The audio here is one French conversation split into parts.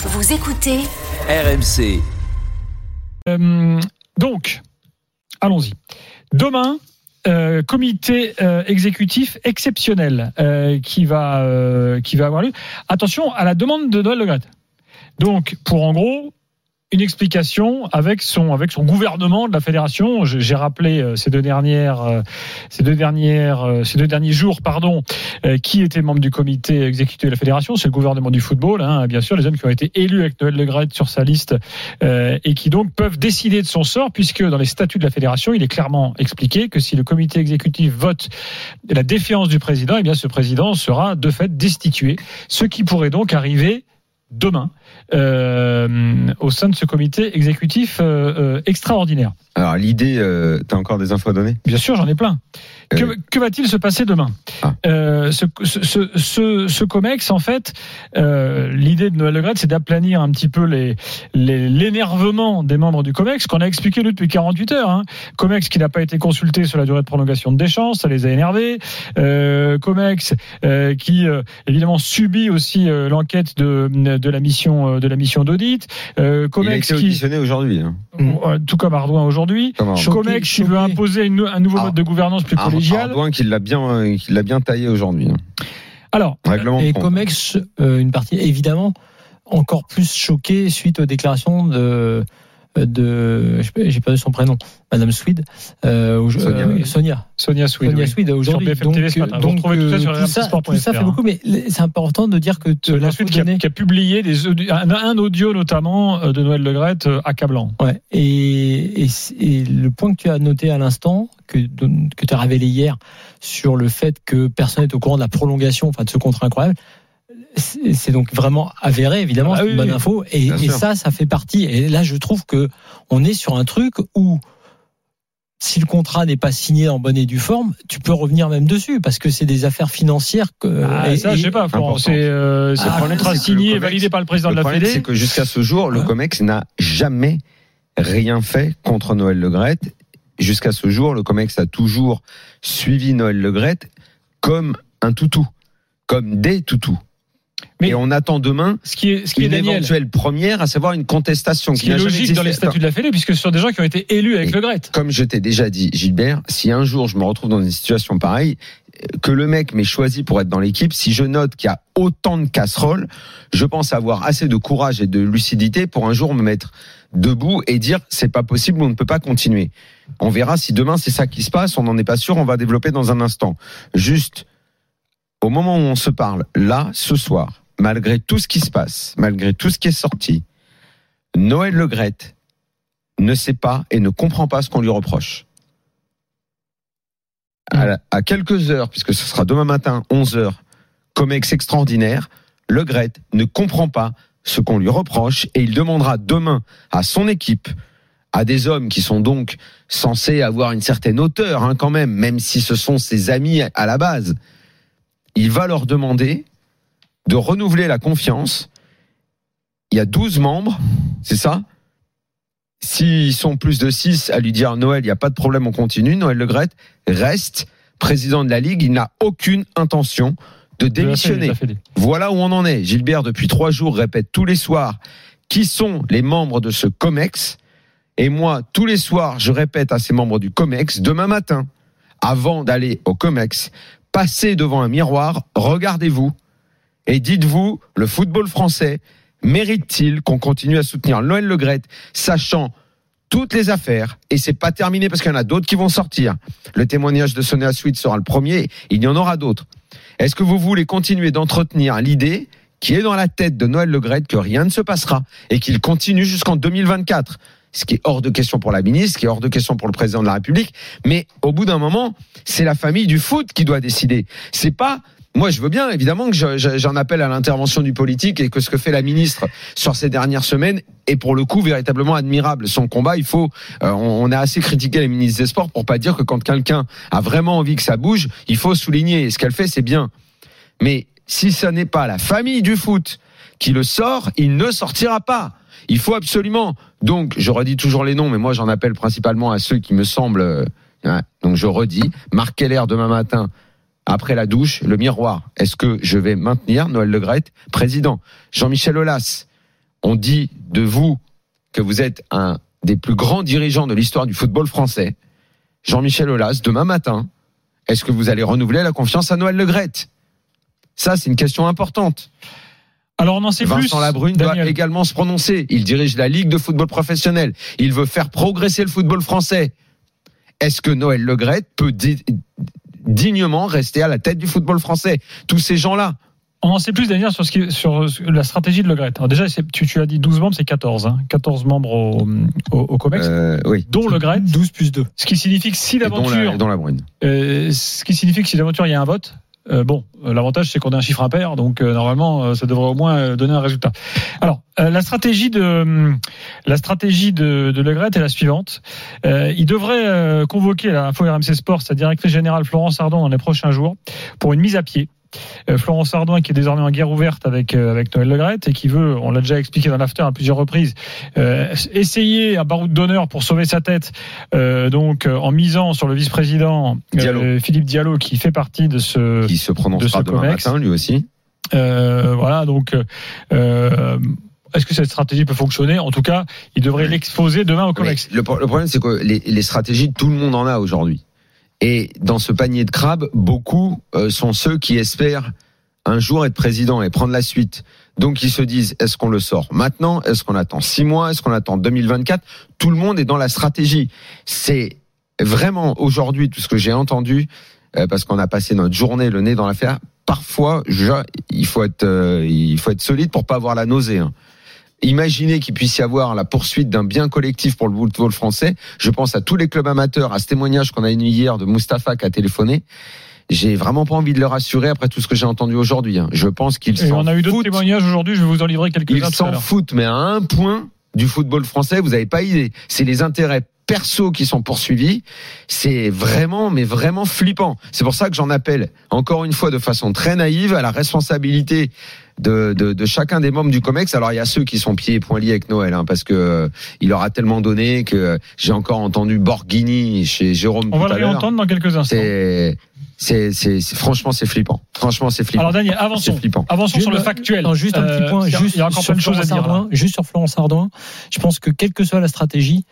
Vous écoutez RMC. Euh, donc, allons-y. Demain, euh, comité euh, exécutif exceptionnel euh, qui va euh, qui va avoir lieu. Attention à la demande de Noël Le Graët. Donc, pour en gros une explication avec son avec son gouvernement de la fédération. J'ai rappelé euh, ces deux dernières euh, ces deux dernières euh, ces deux derniers jours pardon qui était membre du comité exécutif de la fédération. C'est le gouvernement du football, hein, bien sûr, les hommes qui ont été élus avec Noël Le Graët sur sa liste et qui donc peuvent décider de son sort puisque dans les statuts de la fédération, il est clairement expliqué que si le comité exécutif vote la défiance du président, eh bien ce président sera de fait destitué, ce qui pourrait donc arriver demain euh, au sein de ce comité exécutif euh, euh, extraordinaire. Alors l'idée, euh, t'as encore des infos à donner? Bien sûr, j'en ai plein. Que, que va-t-il se passer demain? Ah. Ce, ce, ce, ce, ce COMEX, en fait, l'idée de Noël Le c'est d'aplanir un petit peu les, les- l'énervement des membres du COMEX, qu'on a expliqué nous depuis 48 heures. Hein. COMEX qui n'a pas été consulté sur la durée de prolongation de Deschamps, ça les a énervés. COMEX qui, évidemment, subit aussi l'enquête de, de la mission euh, de la mission d'audit. Euh, Il a COMEX été qui, aujourd'hui. hein. euh, tout comme Ardouin aujourd'hui. COMEX qui veut imposer une- un nouveau Ah. mode de gouvernance plus Ar- collégial. Ardouin qui l'a bien, qui l'a bien taillé aujourd'hui. hein. Alors, Règlement Et. Comex, euh, une partie évidemment encore plus choquée suite aux déclarations de de j'ai perdu son prénom Madame Swede euh, Sonia, euh, oui. Sonia Sonia Swede. Sonia oui. Swede aujourd'hui BFM donc, TV ce matin. euh, Vous donc, tout ça euh, sur tout ça, tout ça fait beaucoup mais c'est important de dire que l'info Swede qui qui a publié des, un, un audio notamment euh, de Noël Le Graët euh, accablant. Ouais. Et, et, et le point que tu as noté à l'instant, que, que tu as révélé hier, sur le fait que personne n'est au courant de la prolongation, enfin de ce contrat incroyable, c'est donc vraiment avéré, évidemment, Ah c'est oui, une bonne oui. info. Et, ça, ça fait partie. Et là, je trouve que on est sur un truc où si le contrat n'est pas signé en bonne et due forme, tu peux revenir même dessus parce que c'est des affaires financières. Que, Ah, et- ça, je sais pas. C'est euh, Ah, un le contrat signé et Comex- validé par le président Le de la problème, Fédé. c'est que jusqu'à ce jour, le Comex n'a jamais rien fait contre Noël Le Graët. Jusqu'à ce jour, le Comex a toujours suivi Noël Le Graët comme un toutou, comme des toutous. Mais- et on attend demain Ce qui est, ce qui est une Daniel, éventuelle première, à savoir une contestation ce qui est n'a jamais logique dans les statuts de la Fédé, puisque ce sont des gens qui ont été élus avec Et- Le Graët. comme je t'ai déjà dit, Gilbert, si un jour je me retrouve dans une situation pareille, que le mec m'ait choisi pour être dans l'équipe, si je note qu'il y a autant de casseroles, je pense avoir assez de courage et de lucidité pour un jour me mettre debout et dire c'est pas possible, on ne peut pas continuer. On verra si demain c'est ça qui se passe, on n'en est pas sûr, on va développer dans un instant. Juste, au moment où on se parle, là, ce soir, malgré tout ce qui se passe, malgré tout ce qui est sorti, Noël Le Graët ne sait pas et ne comprend pas ce qu'on lui reproche. À, quelques heures, puisque ce sera demain matin, 11 heures, Comex extraordinaire, Le Graët ne comprend pas ce qu'on lui reproche et il demandera demain à son équipe, à des hommes qui sont donc censés avoir une certaine hauteur hein, quand même, même si ce sont ses amis à la base, il va leur demander de renouveler la confiance. Il y a 12 membres, c'est ça? S'ils sont plus de 6 à lui dire Noël, il n'y a pas de problème, on continue, Noël Le Graët reste président de la Ligue, il n'a aucune intention de démissionner. Voilà où on en est. Gilbert, depuis trois jours, répète tous les soirs qui sont les membres de ce COMEX. Et moi, tous les soirs, je répète à ces membres du COMEX, demain matin, avant d'aller au COMEX, passez devant un miroir, regardez-vous et dites-vous, le football français mérite-t-il qu'on continue à soutenir Noël Le Graët, sachant toutes les affaires, et c'est pas terminé parce qu'il y en a d'autres qui vont sortir. Le témoignage de Sonia Sweet sera le premier, il y en aura d'autres. Est-ce que vous voulez continuer d'entretenir l'idée qui est dans la tête de Noël Le Graët que rien ne se passera et qu'il continue jusqu'en 2024 ce qui est hors de question pour la ministre, ce qui est hors de question pour le président de la République, mais au bout d'un moment, c'est la famille du foot qui doit décider. C'est pas moi, je veux bien, évidemment, que je- je- j'en appelle à l'intervention du politique et que ce que fait la ministre sur ces dernières semaines est pour le coup véritablement admirable. Son combat, il faut. euh, on, a assez critiqué les ministres des Sports pour pas dire que quand quelqu'un a vraiment envie que ça bouge, il faut souligner. Et ce qu'elle fait, c'est bien. Mais si ce n'est pas la famille du foot qui le sort, il ne sortira pas. Il faut absolument. Donc, je redis toujours les noms, mais moi, j'en appelle principalement à ceux qui me semblent. euh. Donc, je redis. Marc Keller demain matin. Après la douche, le miroir. Est-ce que je vais maintenir Noël Le Graët président? Jean-Michel Aulas. On dit de vous que vous êtes un des plus grands dirigeants de l'histoire du football français. Jean-Michel Aulas, demain matin, est-ce que vous allez renouveler la confiance à Noël Legrette Ça, c'est une question importante. Alors on en sait plus. Vincent Labrune Daniel. doit également se prononcer. Il dirige la Ligue de football professionnel. Il veut faire progresser le football français. Est-ce que Noël Legrette peut di- dignement rester à la tête du football français Tous ces gens-là. On en sait plus Daniel sur, ce qui, sur la stratégie de Le Gret. Alors déjà, tu, tu as dit 12 membres, c'est 14. Hein. 14 membres au, au, au COMEX, Euh, oui. dont Le Gret. 12 plus 2. Ce qui signifie que si Et dont la, l'aventure, dont la brune. euh, ce qui signifie que si l'aventure il y a un vote, euh, bon, euh, l'avantage c'est qu'on a un chiffre impair, donc euh, normalement ça devrait au moins donner un résultat. Alors la stratégie de la stratégie de, de est la suivante. Il devrait convoquer la Info RMC Sport, sa directrice générale Florence Ardon dans les prochains jours pour une mise à pied. Euh, Florence Ardouin qui est désormais en guerre ouverte avec euh, avec Noël Legrette et qui veut, on l'a déjà expliqué dans l'after à plusieurs reprises, euh, essayer un baroud d'honneur pour sauver sa tête, euh, donc en misant sur le vice-président euh. Philippe Diallo qui fait partie de ce Qui se de prononcera ce demain matin, lui aussi. voilà donc. Est-ce que cette stratégie peut fonctionner? En tout cas, il devrait l'exposer demain au COMEX. le, pro- le problème, c'est que les, les stratégies, tout le monde en a aujourd'hui. Et dans ce panier de crabes, beaucoup euh, sont ceux qui espèrent un jour être président et prendre la suite. Donc ils se disent, est-ce qu'on le sort maintenant? Est-ce qu'on attend six mois? Est-ce qu'on attend 2024 Tout le monde est dans la stratégie. C'est vraiment aujourd'hui tout ce que j'ai entendu, euh, parce qu'on a passé notre journée le nez dans l'affaire. Parfois, je- il faut être, euh, il faut être solide pour pas avoir la nausée. hein. Imaginez qu'il puisse y avoir la poursuite d'un bien collectif pour le football français. Je pense à tous les clubs amateurs, à ce témoignage qu'on a eu hier de Mustapha qui a téléphoné. J'ai vraiment pas envie de le rassurer après tout ce que j'ai entendu aujourd'hui. hein. Je pense qu'ils s'en on a eu d'autres témoignages aujourd'hui. Je vais vous en livrer quelques-uns Ils s'en foutent, mais à un point du football français, vous n'avez pas idée. C'est les intérêts perso qui sont poursuivis. C'est vraiment, mais vraiment flippant. C'est pour ça que j'en appelle, encore une fois, de façon très naïve, à la responsabilité de, de, de chacun des membres du COMEX. Alors, il y a ceux qui sont pieds et poings liés avec Noël, hein, parce que euh, il leur a tellement donné que j'ai encore entendu Borghini chez Jérôme On tout va le réentendre dans quelques instants. C'est, franchement, c'est flippant. Franchement, c'est flippant. Alors Daniel, c'est avançons. flippant. Avançons sur le factuel. Non, juste un Euh, petit point, il y a- juste il y a encore sur plein de choses à Florence dire. Ardouin, juste sur Florence Ardouin. Je pense que quelle que soit la stratégie,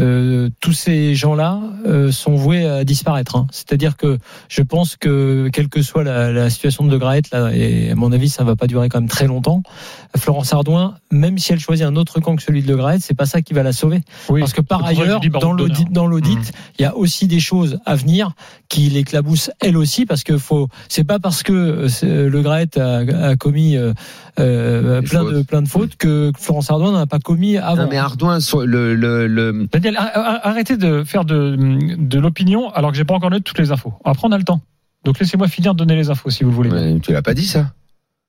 euh, tous ces gens-là euh, sont voués à disparaître. hein. C'est-à-dire que je pense que quelle que soit la, la situation de De Graët, là, et à mon avis, ça va pas durer quand même très longtemps. Florence Ardouin, même si elle choisit un autre camp que celui de De Graët, c'est pas ça qui va la sauver. Oui. Parce que par ailleurs, dans l'audit, d'honneur. dans l'audit, Mmh. il y a aussi des choses à venir qui l'éclaboussent elle aussi, parce que faut, c'est pas parce que euh, Le Graët a, a commis euh, plein fautes. de plein de fautes que Florence Ardouin n'en a pas commis avant. Non, mais Ardouin, le, le, Arrêtez de faire de, de l'opinion alors que j'ai pas encore donné toutes les infos. Après, on a le temps. Donc laissez-moi finir de donner les infos si vous le voulez. Ouais, tu l'as pas dit ça?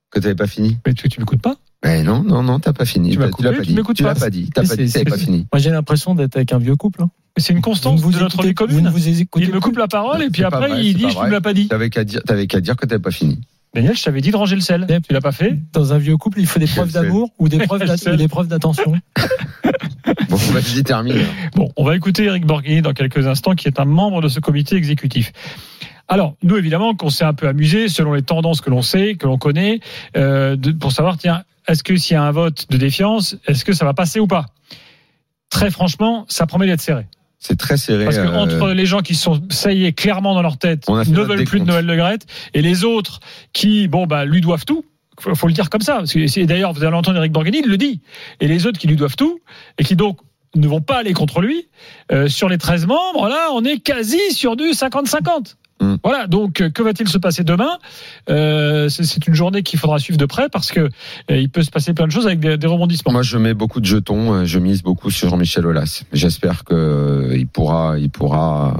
Que tu n'avais pas fini? Mais tu, tu m'écoutes pas? Mais non, non, non, t'as pas fini. Tu l'as coupé, pas tu dit. m'écoutes Tu l'as pas. pas dit. T'as Mais pas dit. pas fini. Moi, j'ai l'impression d'être avec un vieux couple. hein. C'est une constante Vous de notre vie commune. vous Il me coupe la parole et puis pas après vrai, il dit pas je ne l'as pas dit. T'avais qu'à dire, t'avais qu'à dire que t'avais pas fini. Daniel, je t'avais dit de ranger le sel. Yep. Tu l'as pas fait Dans un vieux couple, il faut des preuves d'amour ou des preuves d'a- sais. ou des preuves d'attention. Bon, vas-y, termine. Bon, on va écouter Eric Borghini dans quelques instants, qui est un membre de ce comité exécutif. Alors, nous, évidemment, qu'on s'est un peu amusé, selon les tendances que l'on sait, que l'on connaît, euh, de- pour savoir, tiens, est-ce que s'il y a un vote de défiance, est-ce que ça va passer ou pas? Très franchement, ça promet d'être serré. C'est très serré. Parce que euh, entre les gens qui sont, ça y est, clairement dans leur tête, ne veulent plus de. Noël Le Graët, et les autres qui, bon, bah, lui doivent tout. Faut, faut le dire comme ça. C'est- d'ailleurs, vous allez entendre Eric Borghini, il le dit. Et les autres qui lui doivent tout, et qui donc ne vont pas aller contre lui, euh, sur les 13 membres, là, on est quasi sur du 50-50. Mm. Voilà, donc euh, que va-t-il se passer demain? Euh, C'est une journée qu'il faudra suivre de près parce que euh, il peut se passer plein de choses avec des, des rebondissements. Moi, je mets beaucoup de jetons. Je mise beaucoup sur Jean-Michel Aulas. J'espère que euh, il pourra, il pourra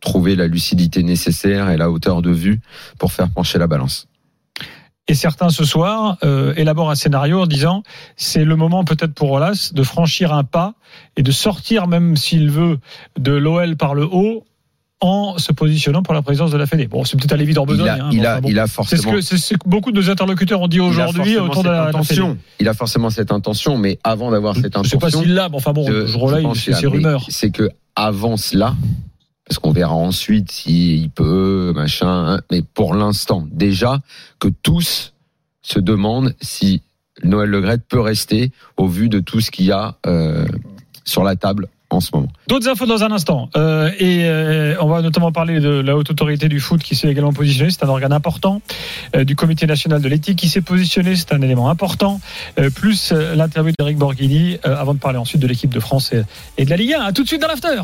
trouver la lucidité nécessaire et la hauteur de vue pour faire pencher la balance. Et certains ce soir euh, élaborent un scénario en disant c'est le moment peut-être pour Olas de franchir un pas et de sortir même s'il veut de l'OL par le haut en se positionnant pour la présidence de la Fédé. Bon, c'est peut-être aller vite en Il a, hein, il a, enfin bon. il a C'est ce forcément. que, c'est ce que beaucoup de nos interlocuteurs ont dit aujourd'hui autour de la, intention. Il a forcément cette intention, mais avant d'avoir cette Je sais pas intention, s'il l'a, mais enfin bon, je- ce jour-là, je il- pense c'est que avant cela, parce qu'on verra ensuite s'il peut, machin. hein, mais pour l'instant, déjà que tous se demandent si Noël Legrette peut rester au vu de tout ce qu'il y a euh, sur la table en ce moment. D'autres infos dans un instant. Euh, et euh, on va notamment parler de la haute autorité du foot qui s'est également positionnée. C'est un organe important. Euh, du comité national de l'éthique qui s'est positionné. C'est un élément important. Euh, plus euh, l'interview d'Eric Borghini avant de parler ensuite de l'équipe de France et, de la Ligue 1. À tout de suite dans l'after.